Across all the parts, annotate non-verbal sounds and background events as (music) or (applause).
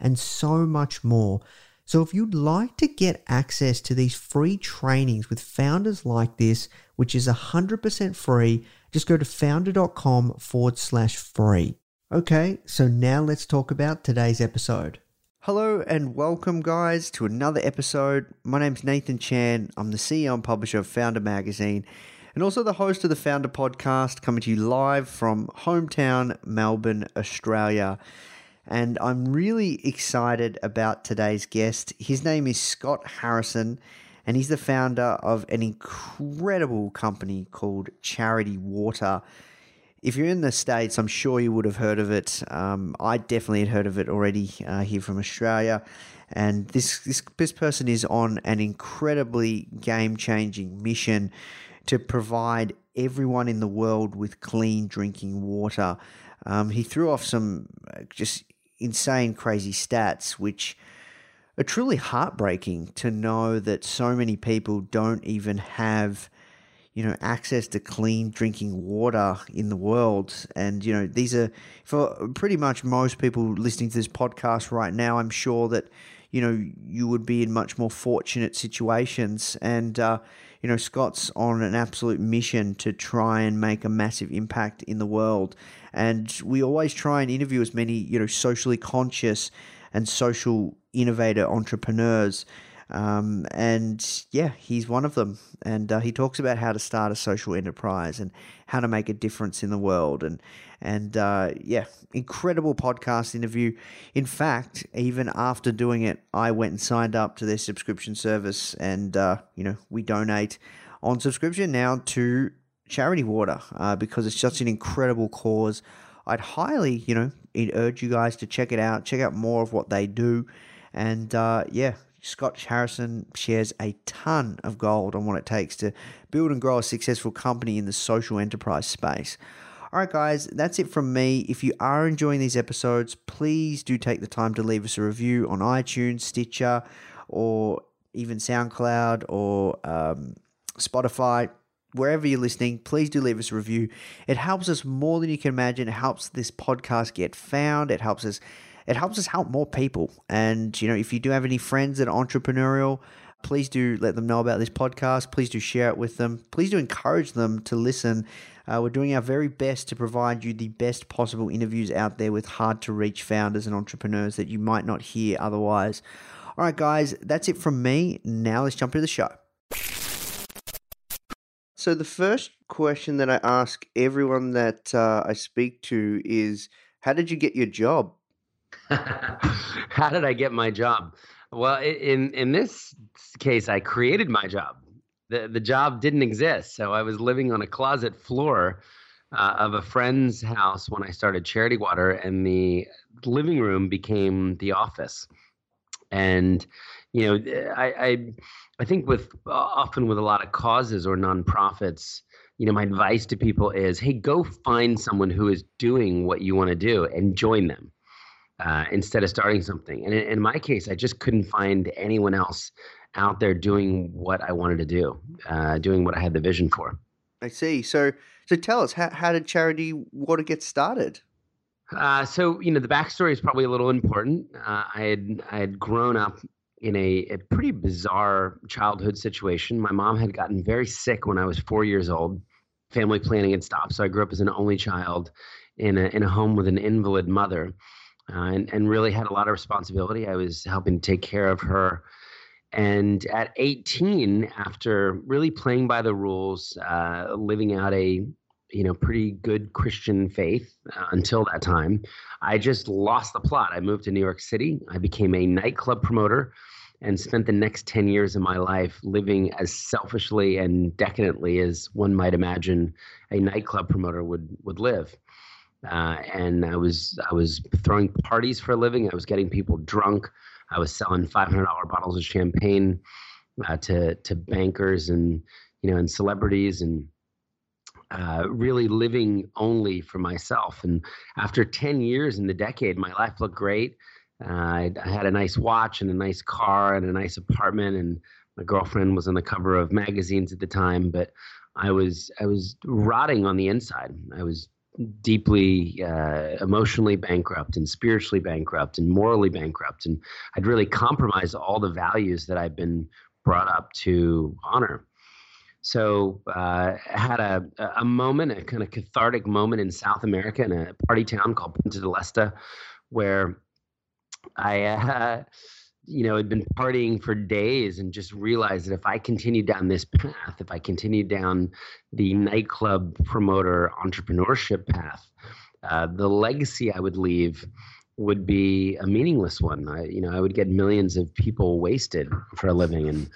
and so much more. So, if you'd like to get access to these free trainings with founders like this, which is 100% free, just go to foundr.com forward slash free. Okay, so now let's talk about today's episode. Hello and welcome, guys, to another episode. My name's Nathan Chan. I'm the CEO and publisher of Foundr Magazine and also the host of the Foundr Podcast, coming to you live from hometown Melbourne, Australia. And I'm really excited about today's guest. His name is Scott Harrison, and he's the founder of an incredible company called Charity Water. If you're in the States, I'm sure you would have heard of it. Um, I definitely had heard of it already uh, here from Australia. And this, this, this person is on an incredibly game changing mission to provide everyone in the world with clean drinking water. Um, he threw off some uh, just insane, crazy stats, which are truly heartbreaking to know that so many people don't even have you know access to clean drinking water in the world. And you know these are for pretty much most people listening to this podcast right now i'm sure that you know you would be in much more fortunate situations. And uh, you know scott's on an absolute mission to try and make a massive impact in the world and we always try and interview as many you know socially conscious and social innovator entrepreneurs um, and yeah, he's one of them. And uh, he talks about how to start a social enterprise and how to make a difference in the world. And and uh, yeah, incredible podcast interview. In fact, even after doing it, I went and signed up to their subscription service, and uh, you know we donate on subscription now to Charity Water uh, because it's such an incredible cause. I'd highly, you know, urge you guys to check it out, check out more of what they do, and uh, yeah, Scott Harrison shares a ton of gold on what it takes to build and grow a successful company in the social enterprise space. All right, guys, that's it from me. If you are enjoying these episodes, please do take the time to leave us a review on iTunes, Stitcher, or even SoundCloud or um, Spotify. Wherever you're listening, please do leave us a review. It helps us more than you can imagine. It helps this podcast get found. It helps us it helps us help more people. And, you know, if you do have any friends that are entrepreneurial, please do let them know about this podcast. Please do share it with them. Please do encourage them to listen. Uh, we're doing our very best to provide you the best possible interviews out there with hard to reach founders and entrepreneurs that you might not hear otherwise. All right, guys, that's it from me. Now let's jump into the show. So, the first question that I ask everyone that uh, I speak to is How did you get your job? (laughs) How did I get my job? Well, in in this case, I created my job. the The job didn't exist, so I was living on a closet floor uh, of a friend's house when I started Charity Water, and the living room became the office. And you know, I I, I think with uh, often with a lot of causes or nonprofits, you know, my advice to people is, hey, go find someone who is doing what you want to do and join them uh, instead of starting something. And in, in, my case, I just couldn't find anyone else out there doing what I wanted to do, uh, doing what I had the vision for. I see. So, so tell us, how, how did Charity Water get started? Uh, so you know the backstory is probably a little important. Uh, I had I had grown up in a, a pretty bizarre childhood situation. My mom had gotten very sick when I was four years old. Family planning had stopped, so I grew up as an only child in a in a home with an invalid mother uh, and, and really had a lot of responsibility. I was helping take care of her. And at 18, after really playing by the rules, uh, living out a you know pretty good Christian faith uh, until that time, I just lost the plot. I moved to New York City. I became a nightclub promoter and spent the next 10 years of my life living as selfishly and decadently as one might imagine a nightclub promoter would would live. Uh, and I was I was throwing parties for a living. I was getting people drunk. I was selling five hundred dollar bottles of champagne uh, to to bankers and you know and celebrities and uh, really living only for myself. And after ten years in the decade, my life looked great. Uh, I, I had a nice watch and a nice car and a nice apartment and my girlfriend was on the cover of magazines at the time but i was i was rotting on the inside i was deeply uh, emotionally bankrupt and spiritually bankrupt and morally bankrupt. And I'd really compromised all the values that I'd been brought up to honor. So uh, had a, a moment, a kind of cathartic moment in South America in a party town called Punta del Este, where I uh, you know, had been partying for days and just realized that if I continued down this path, if I continued down the nightclub promoter entrepreneurship path, uh, the legacy I would leave would be a meaningless one. I, you know, I would get millions of people wasted for a living, and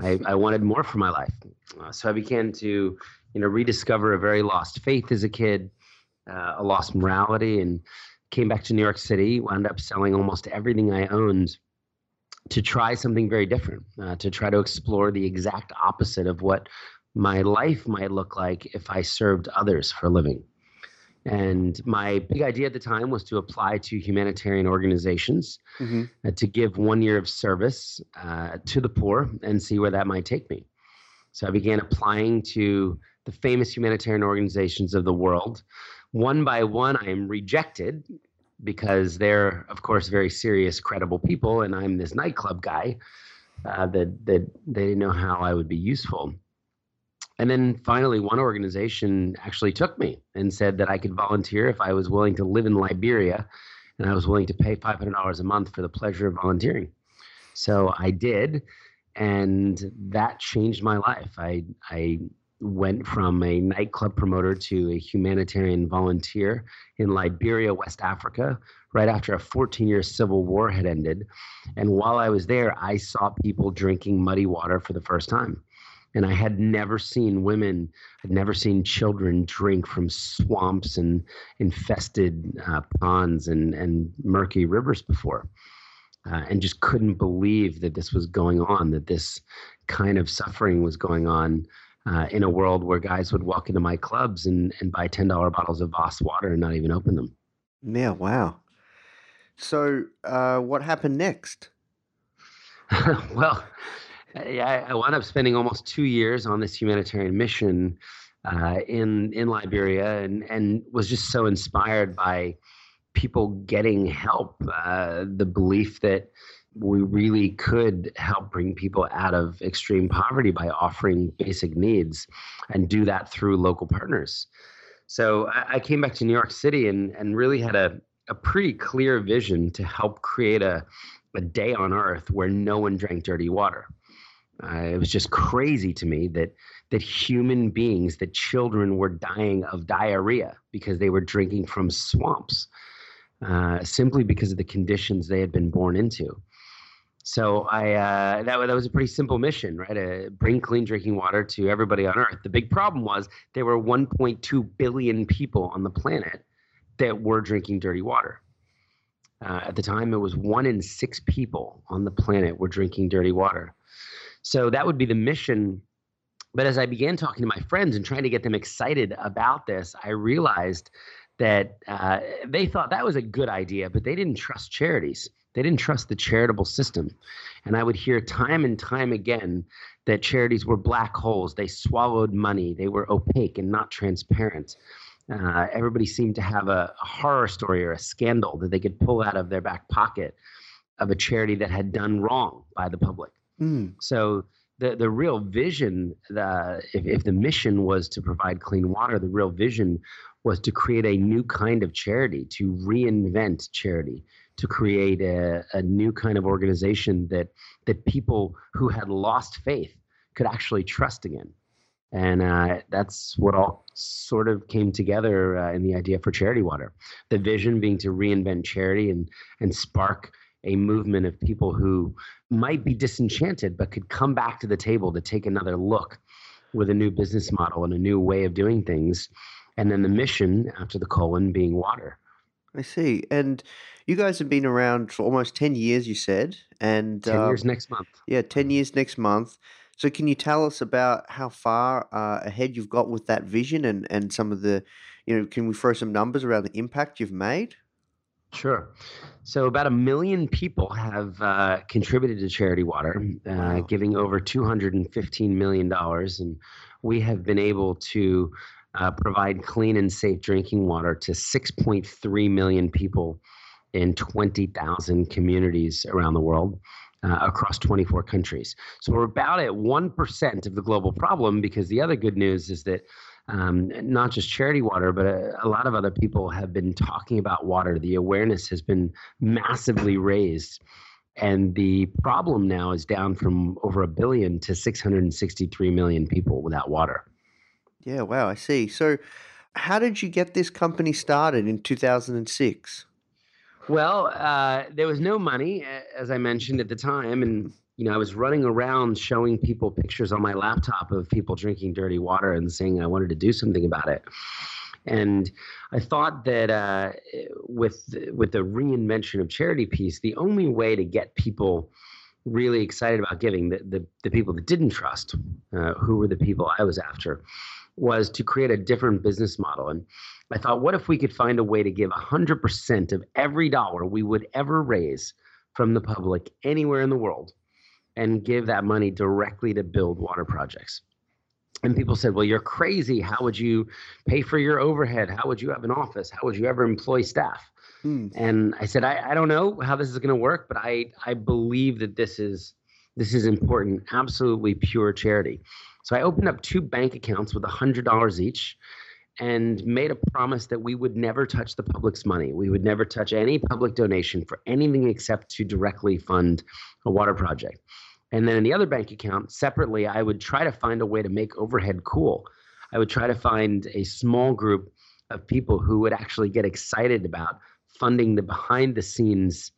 I, I wanted more for my life. Uh, so I began to, you know, rediscover a very lost faith as a kid, uh, a lost morality, and came back to New York City. Wound up selling almost everything I owned to try something very different, uh, to try to explore the exact opposite of what my life might look like if I served others for a living. And my big idea at the time was to apply to humanitarian organizations mm-hmm. uh, to give one year of service uh, to the poor and see where that might take me. So I began applying to the famous humanitarian organizations of the world. One by one, I am rejected because they're, of course, very serious, credible people, and I'm this nightclub guy. Uh, that that they didn't know how I would be useful. And then finally, one organization actually took me and said that I could volunteer if I was willing to live in Liberia, and I was willing to pay $500 a month for the pleasure of volunteering. So I did, and that changed my life. I I went from a nightclub promoter to a humanitarian volunteer in Liberia, West Africa, right after a 14 year civil war had ended. And while I was there, I saw people drinking muddy water for the first time. And I had never seen women, I'd never seen children drink from swamps and infested uh, ponds and, and murky rivers before. Uh, and just couldn't believe that this was going on, that this kind of suffering was going on uh, in a world where guys would walk into my clubs and, and buy $10 bottles of Voss water and not even open them. Yeah, wow. So, uh, what happened next? (laughs) well, I, I wound up spending almost two years on this humanitarian mission uh, in in Liberia, and and was just so inspired by people getting help. Uh, the belief that we really could help bring people out of extreme poverty by offering basic needs and do that through local partners. So I, I came back to New York City and, and really had a, a pretty clear vision to help create a, a day on earth where no one drank dirty water. Uh, it was just crazy to me that that human beings, that children were dying of diarrhea because they were drinking from swamps, uh, simply because of the conditions they had been born into. So I uh, that that was a pretty simple mission, right? To bring clean drinking water to everybody on Earth. The big problem was there were 1.2 billion people on the planet that were drinking dirty water. Uh, at the time, it was one in six people on the planet were drinking dirty water. So that would be the mission. But as I began talking to my friends and trying to get them excited about this, I realized that uh, they thought that was a good idea, but they didn't trust charities. They didn't trust the charitable system. And I would hear time and time again that charities were black holes. They swallowed money, they were opaque and not transparent. Uh, everybody seemed to have a, a horror story or a scandal that they could pull out of their back pocket of a charity that had done wrong by the public. Mm. So the the real vision, the, if, if the mission was to provide clean water, the real vision was to create a new kind of charity, to reinvent charity, to create a, a new kind of organization that that people who had lost faith could actually trust again. And uh, that's what all sort of came together uh, in the idea for Charity Water. The vision being to reinvent charity and and spark a movement of people who might be disenchanted but could come back to the table to take another look with a new business model and a new way of doing things. And then the mission after the colon being water. I see. And you guys have been around for almost 10 years, you said. And 10 uh, years next month. Yeah, 10 years next month. So, can you tell us about how far uh, ahead you've got with that vision and, and some of the, you know, can we throw some numbers around the impact you've made? Sure. So, about a million people have uh, contributed to Charity Water, uh, Wow. giving over $215 million. And we have been able to uh, provide clean and safe drinking water to 6.3 million people in 20,000 communities around the world. Uh, across 24 countries. So we're about at 1% of the global problem because the other good news is that um, not just charity water, but a, a lot of other people have been talking about water. The awareness has been massively raised. And the problem now is down from over a billion to 663 million people without water. Yeah, wow, I see. So, how did you get this company started in 2006? Well, uh, there was no money, as I mentioned at the time, and you know I was running around showing people pictures on my laptop of people drinking dirty water and saying I wanted to do something about it. And I thought that uh, with with the reinvention of charity piece, the only way to get people really excited about giving, the the, the people that didn't trust, uh, who were the people I was after, was to create a different business model. And I thought, what if we could find a way to give 100% of every dollar we would ever raise from the public anywhere in the world and give that money directly to build water projects? And people said, well, you're crazy. How would you pay for your overhead? How would you have an office? How would you ever employ staff? Hmm. And I said, I, I don't know how this is going to work, but I, I believe that this is this is important, absolutely pure charity. So I opened up two bank accounts with $100 each and made a promise that we would never touch the public's money. We would never touch any public donation for anything except to directly fund a water project. And then in the other bank account, separately, I would try to find a way to make overhead cool. I would try to find a small group of people who would actually get excited about funding the behind the scenes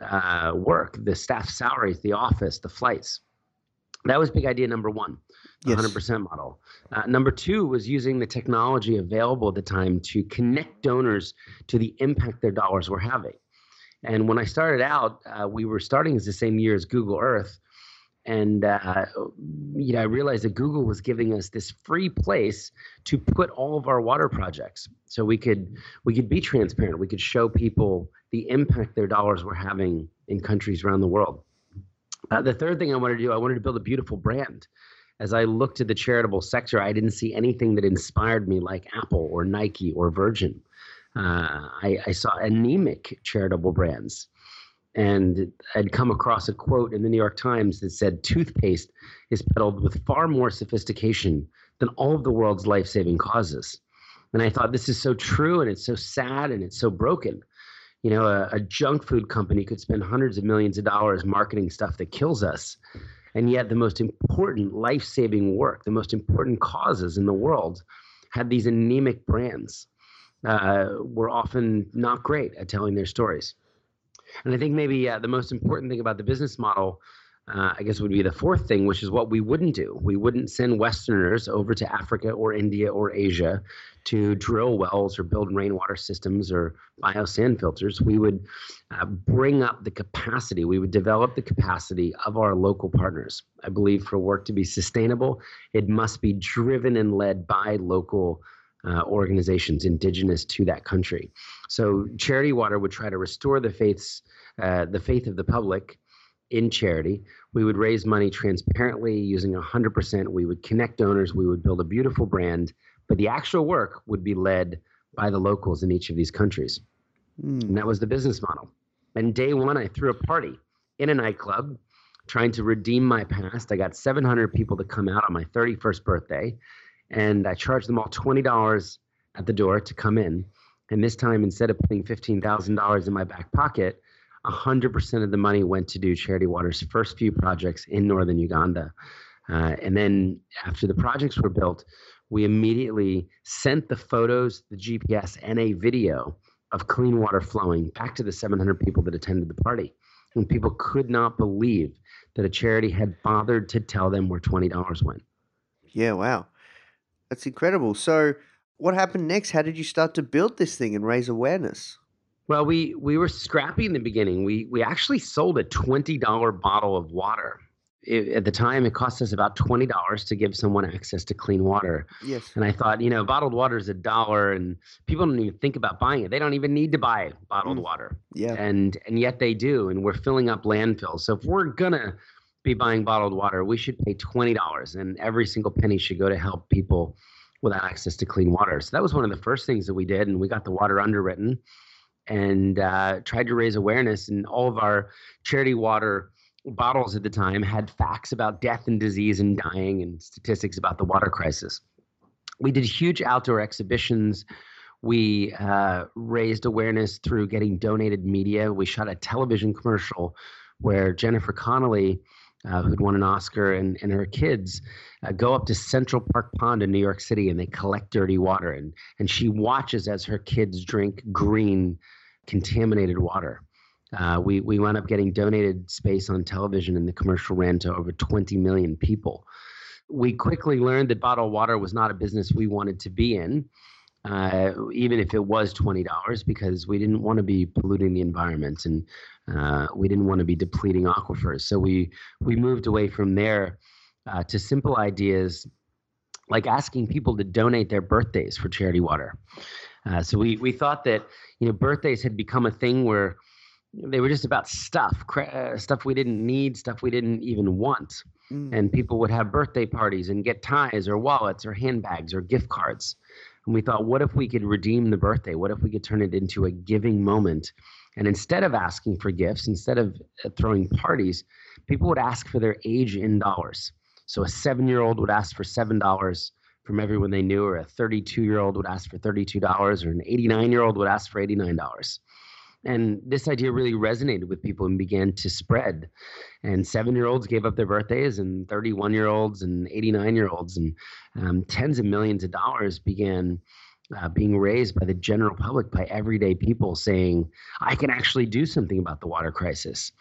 uh, work, the staff salaries, the office, the flights. That was big idea number one, the Yes. 100% model. Uh, number two was using the technology available at the time to connect donors to the impact their dollars were having. And when I started out, uh, we were starting as the same year as Google Earth. And uh, you know, I realized that Google was giving us this free place to put all of our water projects, so we could we could be transparent. We could show people the impact their dollars were having in countries around the world. Uh, the third thing I wanted to do, I wanted to build a beautiful brand. As I looked at the charitable sector, I didn't see anything that inspired me like Apple or Nike or Virgin. Uh, I, I saw anemic charitable brands. And I'd come across a quote in the New York Times that said, toothpaste is peddled with far more sophistication than all of the world's life saving causes. And I thought, this is so true and it's so sad and it's so broken. You know, a, a junk food company could spend hundreds of millions of dollars marketing stuff that kills us. And yet, the most important life saving work, the most important causes in the world had these anemic brands, uh, were often not great at telling their stories. And I think maybe uh, the most important thing about the business model, uh, I guess, would be the fourth thing, which is what we wouldn't do. We wouldn't send Westerners over to Africa or India or Asia to drill wells or build rainwater systems or bio sand filters. We would uh, bring up the capacity, we would develop the capacity of our local partners. I believe for work to be sustainable, it must be driven and led by local uh, organizations indigenous to that country. So Charity Water would try to restore the faiths, uh, the faith of the public in charity. We would raise money transparently using 100%. We would connect donors. We would build a beautiful brand, but the actual work would be led by the locals in each of these countries. Mm. And that was the business model. And day one, I threw a party in a nightclub trying to redeem my past. I got 700 people to come out on my 31st birthday and I charged them all twenty dollars at the door to come in. And this time, instead of putting fifteen thousand dollars in my back pocket, hundred percent of the money went to do Charity Water's first few projects in northern Uganda. Uh, and then after the projects were built, we immediately sent the photos, the GPS, and a video of clean water flowing back to the 700 people that attended the party. And people could not believe that a charity had bothered to tell them where $20 went. Yeah, wow. That's incredible. So, what happened next? How did you start to build this thing and raise awareness? Well, we we were scrappy in the beginning. We we actually sold a twenty dollar bottle of water. It, at the time, it cost us about twenty dollars to give someone access to clean water. Yes. And I thought, you know, bottled water is a dollar, and people don't even think about buying it. They don't even need to buy bottled mm. water. Yeah. And and yet they do, and we're filling up landfills. So if we're gonna be buying bottled water, we should pay $20 and every single penny should go to help people without access to clean water. So that was one of the first things that we did. And we got the water underwritten and uh, tried to raise awareness. And all of our charity water bottles at the time had facts about death and disease and dying and statistics about the water crisis. We did huge outdoor exhibitions. We uh, raised awareness through getting donated media. We shot a television commercial where Jennifer Connelly uh, who'd won an Oscar, and, and her kids uh, go up to Central Park Pond in New York City and they collect dirty water. And, and she watches as her kids drink green, contaminated water. Uh, we, we wound up getting donated space on television, and the commercial ran to over 20 million people. We quickly learned that bottled water was not a business we wanted to be in uh, even if it was twenty dollars, because we didn't want to be polluting the environment and uh, we didn't want to be depleting aquifers. So we we moved away from there uh, to simple ideas like asking people to donate their birthdays for charity water. Uh, so we we thought that you know birthdays had become a thing where they were just about stuff, uh, stuff we didn't need, stuff we didn't even want. Mm. And people would have birthday parties and get ties or wallets or handbags or gift cards. And we thought, what if we could redeem the birthday? What if we could turn it into a giving moment? And instead of asking for gifts, instead of uh, throwing parties, people would ask for their age in dollars. So a seven year old would ask for $7 from everyone they knew, or a 32 year old would ask for $32, or an 89 year old would ask for $89. And this idea really resonated with people and began to spread. And seven year olds gave up their birthdays, and 31 year olds, and 89 year olds, and um, tens of millions of dollars began. Uh, being raised by the general public, by everyday people saying, I can actually do something about the water crisis.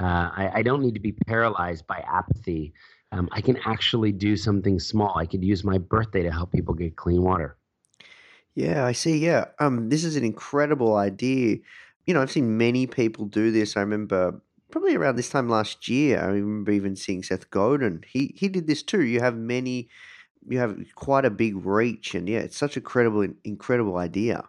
Uh, I, I, don't need to be paralyzed by apathy. Um, I can actually do something small. I could use my birthday to help people get clean water. Yeah, I see. Yeah. Um, this is an incredible idea you know, I've seen many people do this. I remember probably around this time last year. I remember even seeing Seth Godin. He he did this too. You have many, you have quite a big reach, and yeah, it's such a credible, incredible idea.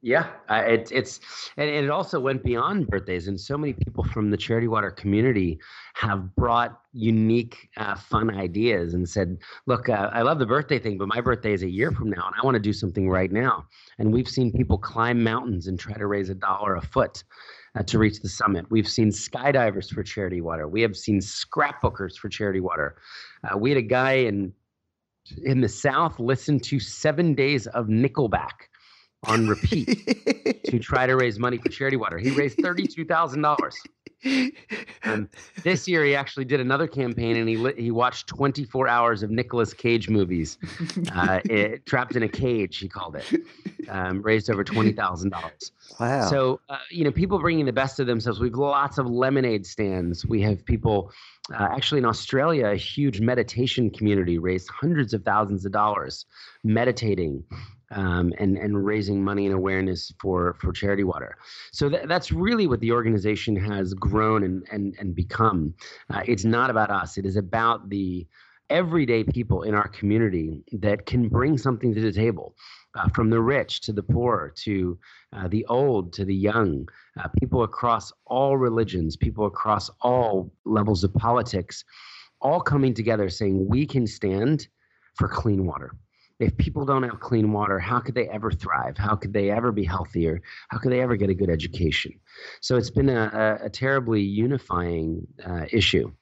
Yeah, uh, it, it's and, it also went beyond birthdays, and so many people from the Charity Water community have brought unique, uh, fun ideas and said, "Look, uh, I love the birthday thing, but my birthday is a year from now, and I want to do something right now." And we've seen people climb mountains and try to raise a dollar a foot uh, to reach the summit. We've seen skydivers for Charity Water. We have seen scrapbookers for Charity Water. Uh, we had a guy in in the South listen to seven days of Nickelback on repeat to (laughs) try to raise money for charity water. He raised thirty-two thousand dollars. And this year, he actually did another campaign, and he li- he watched 24 hours of Nicolas Cage movies. Uh, (laughs) it, Trapped in a cage, he called it. Um, raised over twenty thousand dollars. Wow! So uh, you know, people bringing the best of themselves. We've lots of lemonade stands. We have people. Uh, actually, in Australia, a huge meditation community raised hundreds of thousands of dollars meditating um, and and raising money and awareness for for charity water. So th- that's really what the organization has grown and and and become. Uh, it's not about us. It is about the everyday people in our community that can bring something to the table. Uh, from the rich to the poor to uh, the old to the young, uh, people across all religions, people across all levels of politics, all coming together saying we can stand for clean water. If people don't have clean water, how could they ever thrive? How could they ever be healthier? How could they ever get a good education? So it's been a, a, a terribly unifying uh, issue.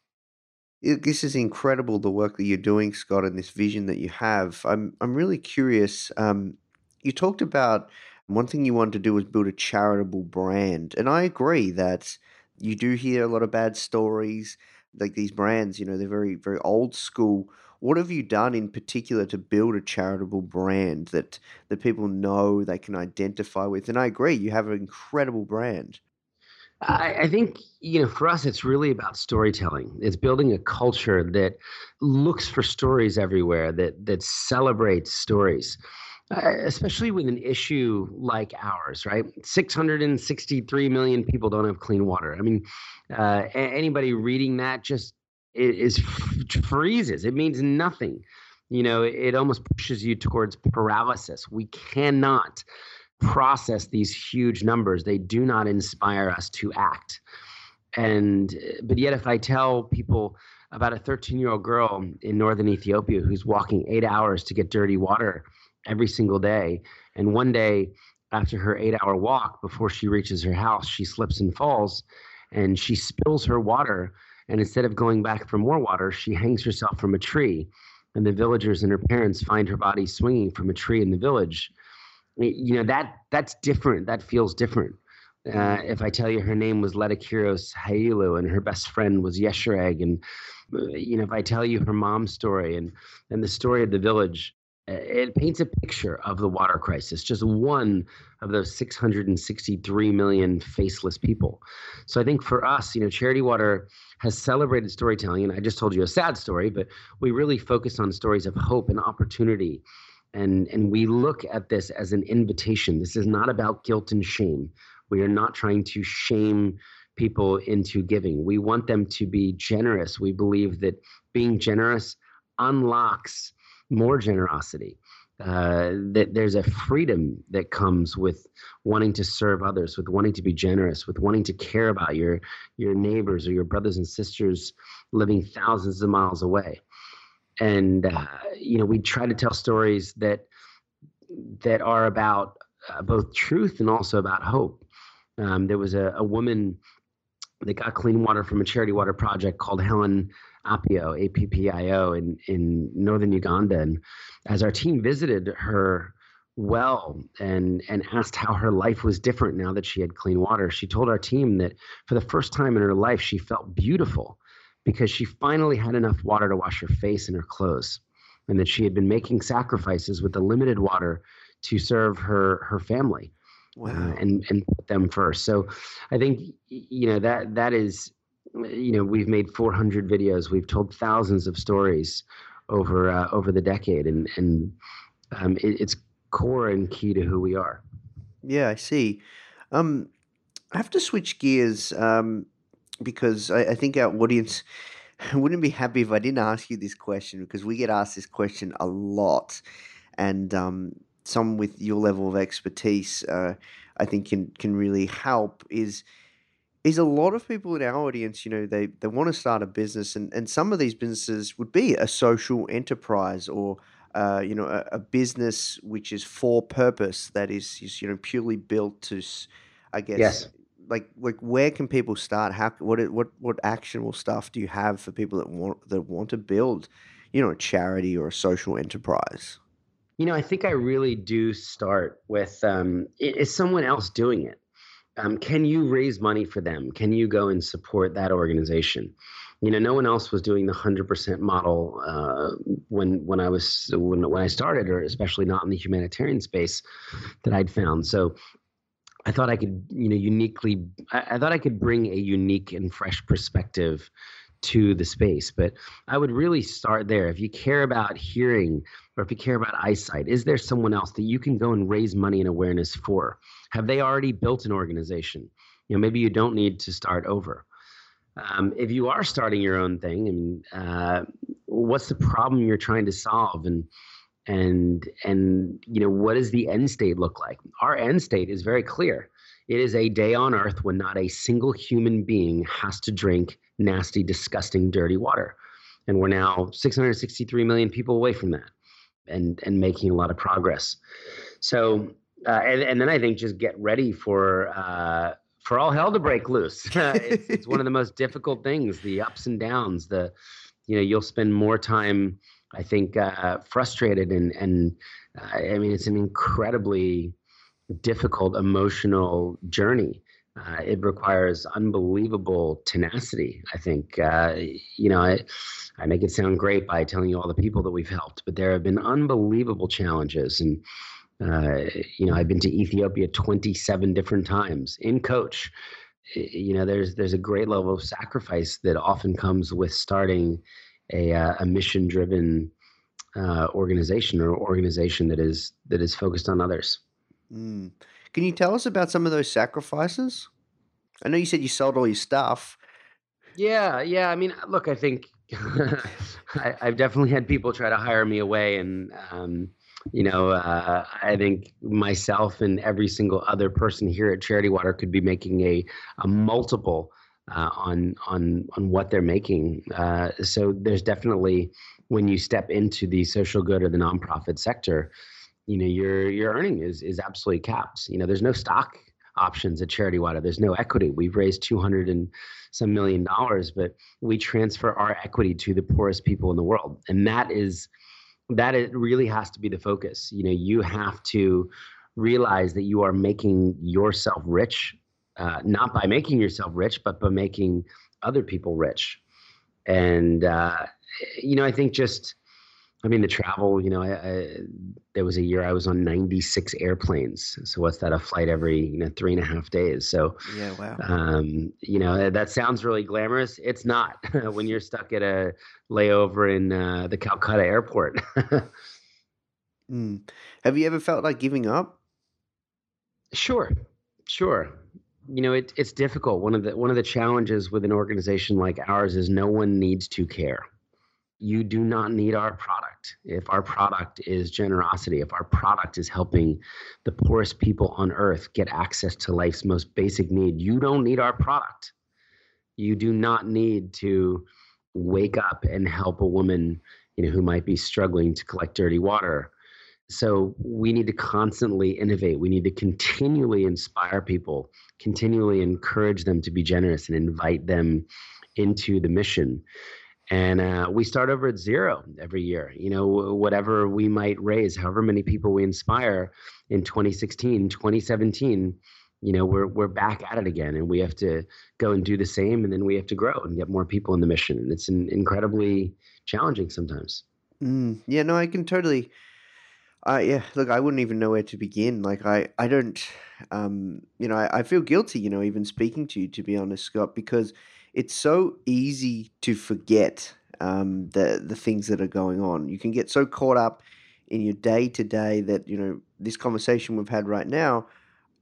This is incredible the work that you're doing, Scott, and this vision that you have. I'm I'm really curious. Um, you talked about one thing you wanted to do was build a charitable brand, and I agree that you do hear a lot of bad stories. Like these brands, you know, they're very very old school what have you done in particular to build a charitable brand that that people know they can identify with? And I agree, you have an incredible brand. I, I think you know for us it's really about storytelling. It's building a culture that looks for stories everywhere, that that celebrates stories. Uh, especially with an issue like ours, right? 663 million people don't have clean water. I mean, uh, anybody reading that just is freezes. It means nothing. You know, it almost pushes you towards paralysis. We cannot process these huge numbers. They do not inspire us to act. And but yet, if I tell people about a 13 year old girl in northern Ethiopia who's walking eight hours to get dirty water every single day, and one day after her eight hour walk, before she reaches her house, she slips and falls and she spills her water and instead of going back for more water, she hangs herself from a tree. And the villagers and her parents find her body swinging from a tree in the village. You know, that that's different. That feels different. Uh, if I tell you her name was Letikiros Hailu and her best friend was Yeshareg, and uh, you know, if I tell you her mom's story and and the story of the village, it paints a picture of the water crisis, just one of those 663 million faceless people. So I think for us, you know, Charity Water has celebrated storytelling. And I just told you a sad story, but we really focus on stories of hope and opportunity. And, and we look at this as an invitation. This is not about guilt and shame. We are not trying to shame people into giving. We want them to be generous. We believe that being generous unlocks more generosity. Uh, that there's a freedom that comes with wanting to serve others, with wanting to be generous, with wanting to care about your your neighbors or your brothers and sisters living thousands of miles away. And uh, you know, we try to tell stories that that are about uh, both truth and also about hope. Um, there was a, a woman that got clean water from a charity water project called Helen Appio, A-P-P-I-O, in, in northern Uganda. And as our team visited her well and, and asked how her life was different now that she had clean water, she told our team that for the first time in her life, she felt beautiful because she finally had enough water to wash her face and her clothes. And that she had been making sacrifices with the limited water to serve her, her family. Wow. Uh, and and put them first. So I think you know that that is you know we've made 400 videos. We've told thousands of stories over uh, over the decade and and um, it, it's core and key to who we are. Yeah i see. Um, i have to switch gears um, because I, I, think our audience (laughs) wouldn't be happy if i didn't ask you this question because we get asked this question a lot. And um, some with your level of expertise uh, i think can can really help is is a lot of people in our audience, you know, they, they want to start a business, and, and some of these businesses would be a social enterprise or, uh, you know, a, a, business which is for purpose that is, is, you know, purely built to, I guess, yes. like like where can people start? How what what what actionable stuff do you have for people that want that want to build, you know, a charity or a social enterprise? You know, I think I really do start with um, is someone else doing it um, can you raise money for them? Can you go and support that organization? You know, no one else was doing the hundred percent model uh, when when I was when when I started, or especially not in the humanitarian space that I'd found. So I thought I could, you know, uniquely. I, I thought I could bring a unique and fresh perspective to the space. But I would really start there. If you care about hearing or if you care about eyesight, is there someone else that you can go and raise money and awareness for? Have they already built an organization? You know, maybe you don't need to start over. Um, if you are starting your own thing, and uh, what's the problem you're trying to solve and and and you know what does the end state look like our end state is very clear it is a day on earth when not a single human being has to drink nasty disgusting dirty water. And we're now 663 million people away from that and and making a lot of progress. So uh, and, and then i think just get ready for uh, for all hell to break loose. (laughs) It's, it's one of the most difficult things the ups and downs the you know you'll spend more time I think uh, frustrated and and uh, I mean it's an incredibly difficult emotional journey. Uh, it requires unbelievable tenacity. I think uh, you know I, I make it sound great by telling you all the people that we've helped, but there have been unbelievable challenges and. Uh, you know, I've been to Ethiopia 27 different times in coach. You know, there's there's a great level of sacrifice that often comes with starting a, uh, a mission driven uh, organization or organization that is that is focused on others. Mm. Can you tell us about some of those sacrifices? I know you said you sold all your stuff. Yeah, yeah. I mean, look, I think (laughs) I, have definitely had people try to hire me away, and um, you know, uh, I think myself and every single other person here at Charity Water could be making a, a multiple uh, on on on what they're making. Uh, so there's definitely when you step into the social good or the nonprofit sector, you know your your earning is is absolutely capped. You know there's no stock options at Charity Water. There's no equity. We've raised 200 and some million dollars, but we transfer our equity to the poorest people in the world, and that is that it really has to be the focus. You know you have to realize that you are making yourself rich uh, not by making yourself rich, but by making other people rich. And uh, you know, I think just, I mean, the travel. You know, I, I, there was a year I was on 96 airplanes. So what's that? A flight every you know three and a half days. So yeah, wow. Um, you know, that sounds really glamorous. It's not (laughs) when you're stuck at a layover in uh, the Calcutta airport. (laughs) mm. Have you ever felt like giving up? Sure, sure you know it, it's difficult one of the one of the challenges with an organization like ours is no one needs to care you do not need our product if our product is generosity if our product is helping the poorest people on earth get access to life's most basic need you don't need our product you do not need to wake up and help a woman you know who might be struggling to collect dirty water so we need to constantly innovate. We need to continually inspire people, continually encourage them to be generous and invite them into the mission. And uh, we start over at zero every year. You know, whatever we might raise, however many people we inspire in 2016, 2017, you know, we're we're back at it again, and we have to go and do the same, and then we have to grow and get more people in the mission. And it's an incredibly challenging sometimes. Mm, yeah, no, I can totally uh, yeah, look, I wouldn't even know where to begin. Like, I, I don't, um, you know, I, I feel guilty, you know, even speaking to you, to be honest, Scott, because it's so easy to forget um, the the things that are going on. You can get so caught up in your day to day that you know this conversation we've had right now.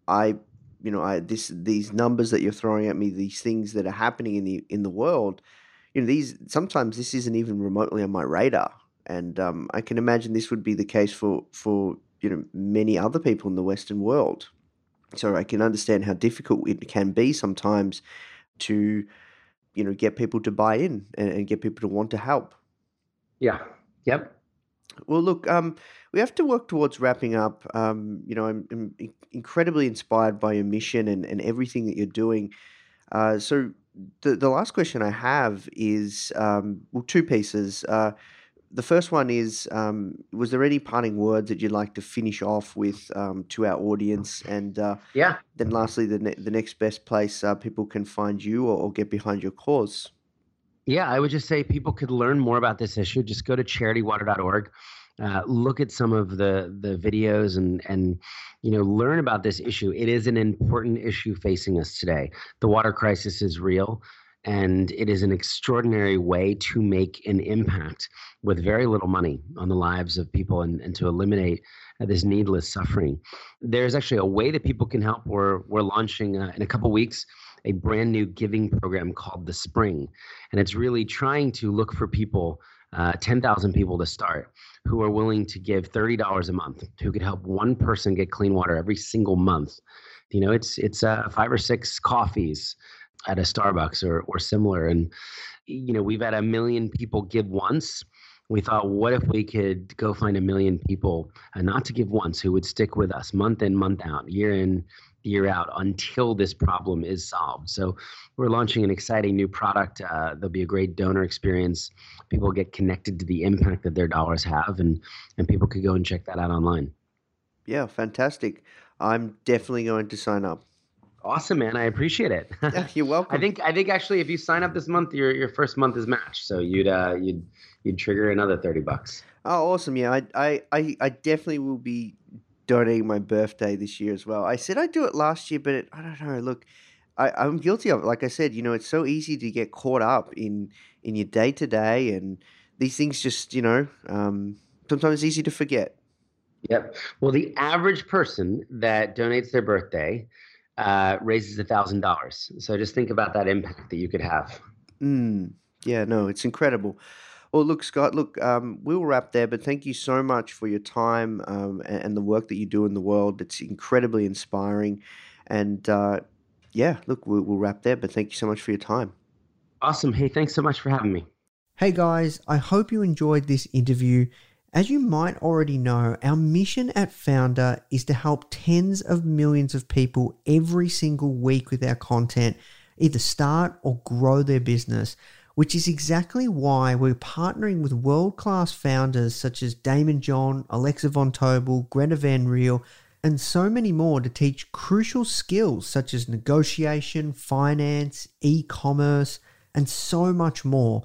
I, you know, I this these numbers that you're throwing at me, these things that are happening in the in the world. You know, these sometimes this isn't even remotely on my radar and um, I can imagine this would be the case for for you know many other people in the Western world. So I can understand how difficult it can be sometimes to you know get people to buy in and, and get people to want to help. Yeah. Yep. Well, look, um, we have to work towards wrapping up. Um, you know, I'm, I'm, incredibly inspired by your mission and, and everything that you're doing. Uh, so, the, the last question I have is um, well, two pieces. Uh, the first one is um, was there any parting words that you'd like to finish off with um, to our audience? And uh, yeah. then lastly the, ne- the next best place uh, people can find you or, or, get behind your cause. Yeah i would just say people could learn more about this issue. Just go to charitywater.org uh, look at some of the the videos and and you know learn about this issue. It is an important issue facing us today. The water crisis is real and it is an extraordinary way to make an impact with very little money on the lives of people and, and to eliminate uh, this needless suffering. There's actually a way that people can help. We're, we're launching uh, in a couple weeks a brand new giving program called The Spring. And it's really trying to look for people uh, 10,000 people to start who are willing to give $30 a month, who could help one person get clean water every single month. You know, it's it's uh, five or six coffees at a Starbucks or or similar, and you know we've had a million people give once. We thought, what if we could go find a million people, and not to give once, who would stick with us month in, month out, year in, year out until this problem is solved. So we're launching an exciting new product. Uh, there'll be a great donor experience. People get connected to the impact that their dollars have, and and people could go and check that out online. Yeah, fantastic. I'm definitely going to sign up. Awesome, man. I appreciate it. (laughs) Yeah, you're welcome. I think I think actually, if you sign up this month, your your first month is matched, so you'd uh, you'd you'd trigger another thirty bucks. Oh, awesome! Yeah, I, I, I, definitely will be donating my birthday this year as well. I said I'd do it last year, but it, I don't know. Look, I, I'm guilty of it. Like I said, you know, it's so easy to get caught up in in your day to day, and these things just, you know, um, sometimes it's easy to forget. Yep. Well, the average person that donates their birthday uh, raises a thousand dollars. So just think about that impact that you could have. Mm, yeah, no, it's incredible. Well, look, Scott, look, um, we'll wrap there, but thank you so much for your time um, and, and the work that you do in the world. It's incredibly inspiring. And uh, yeah, look, we'll, we'll wrap there, but thank you so much for your time. Awesome. Hey, thanks so much for having me. Hey guys, I hope you enjoyed this interview. As you might already know, our mission at Foundr is to help tens of millions of people every single week with our content, either start or grow their business, which is exactly why we're partnering with world class founders such as Daymond John, Alexa Von Tobel, Greta Van Riel, and so many more to teach crucial skills such as negotiation, finance, e commerce, and so much more.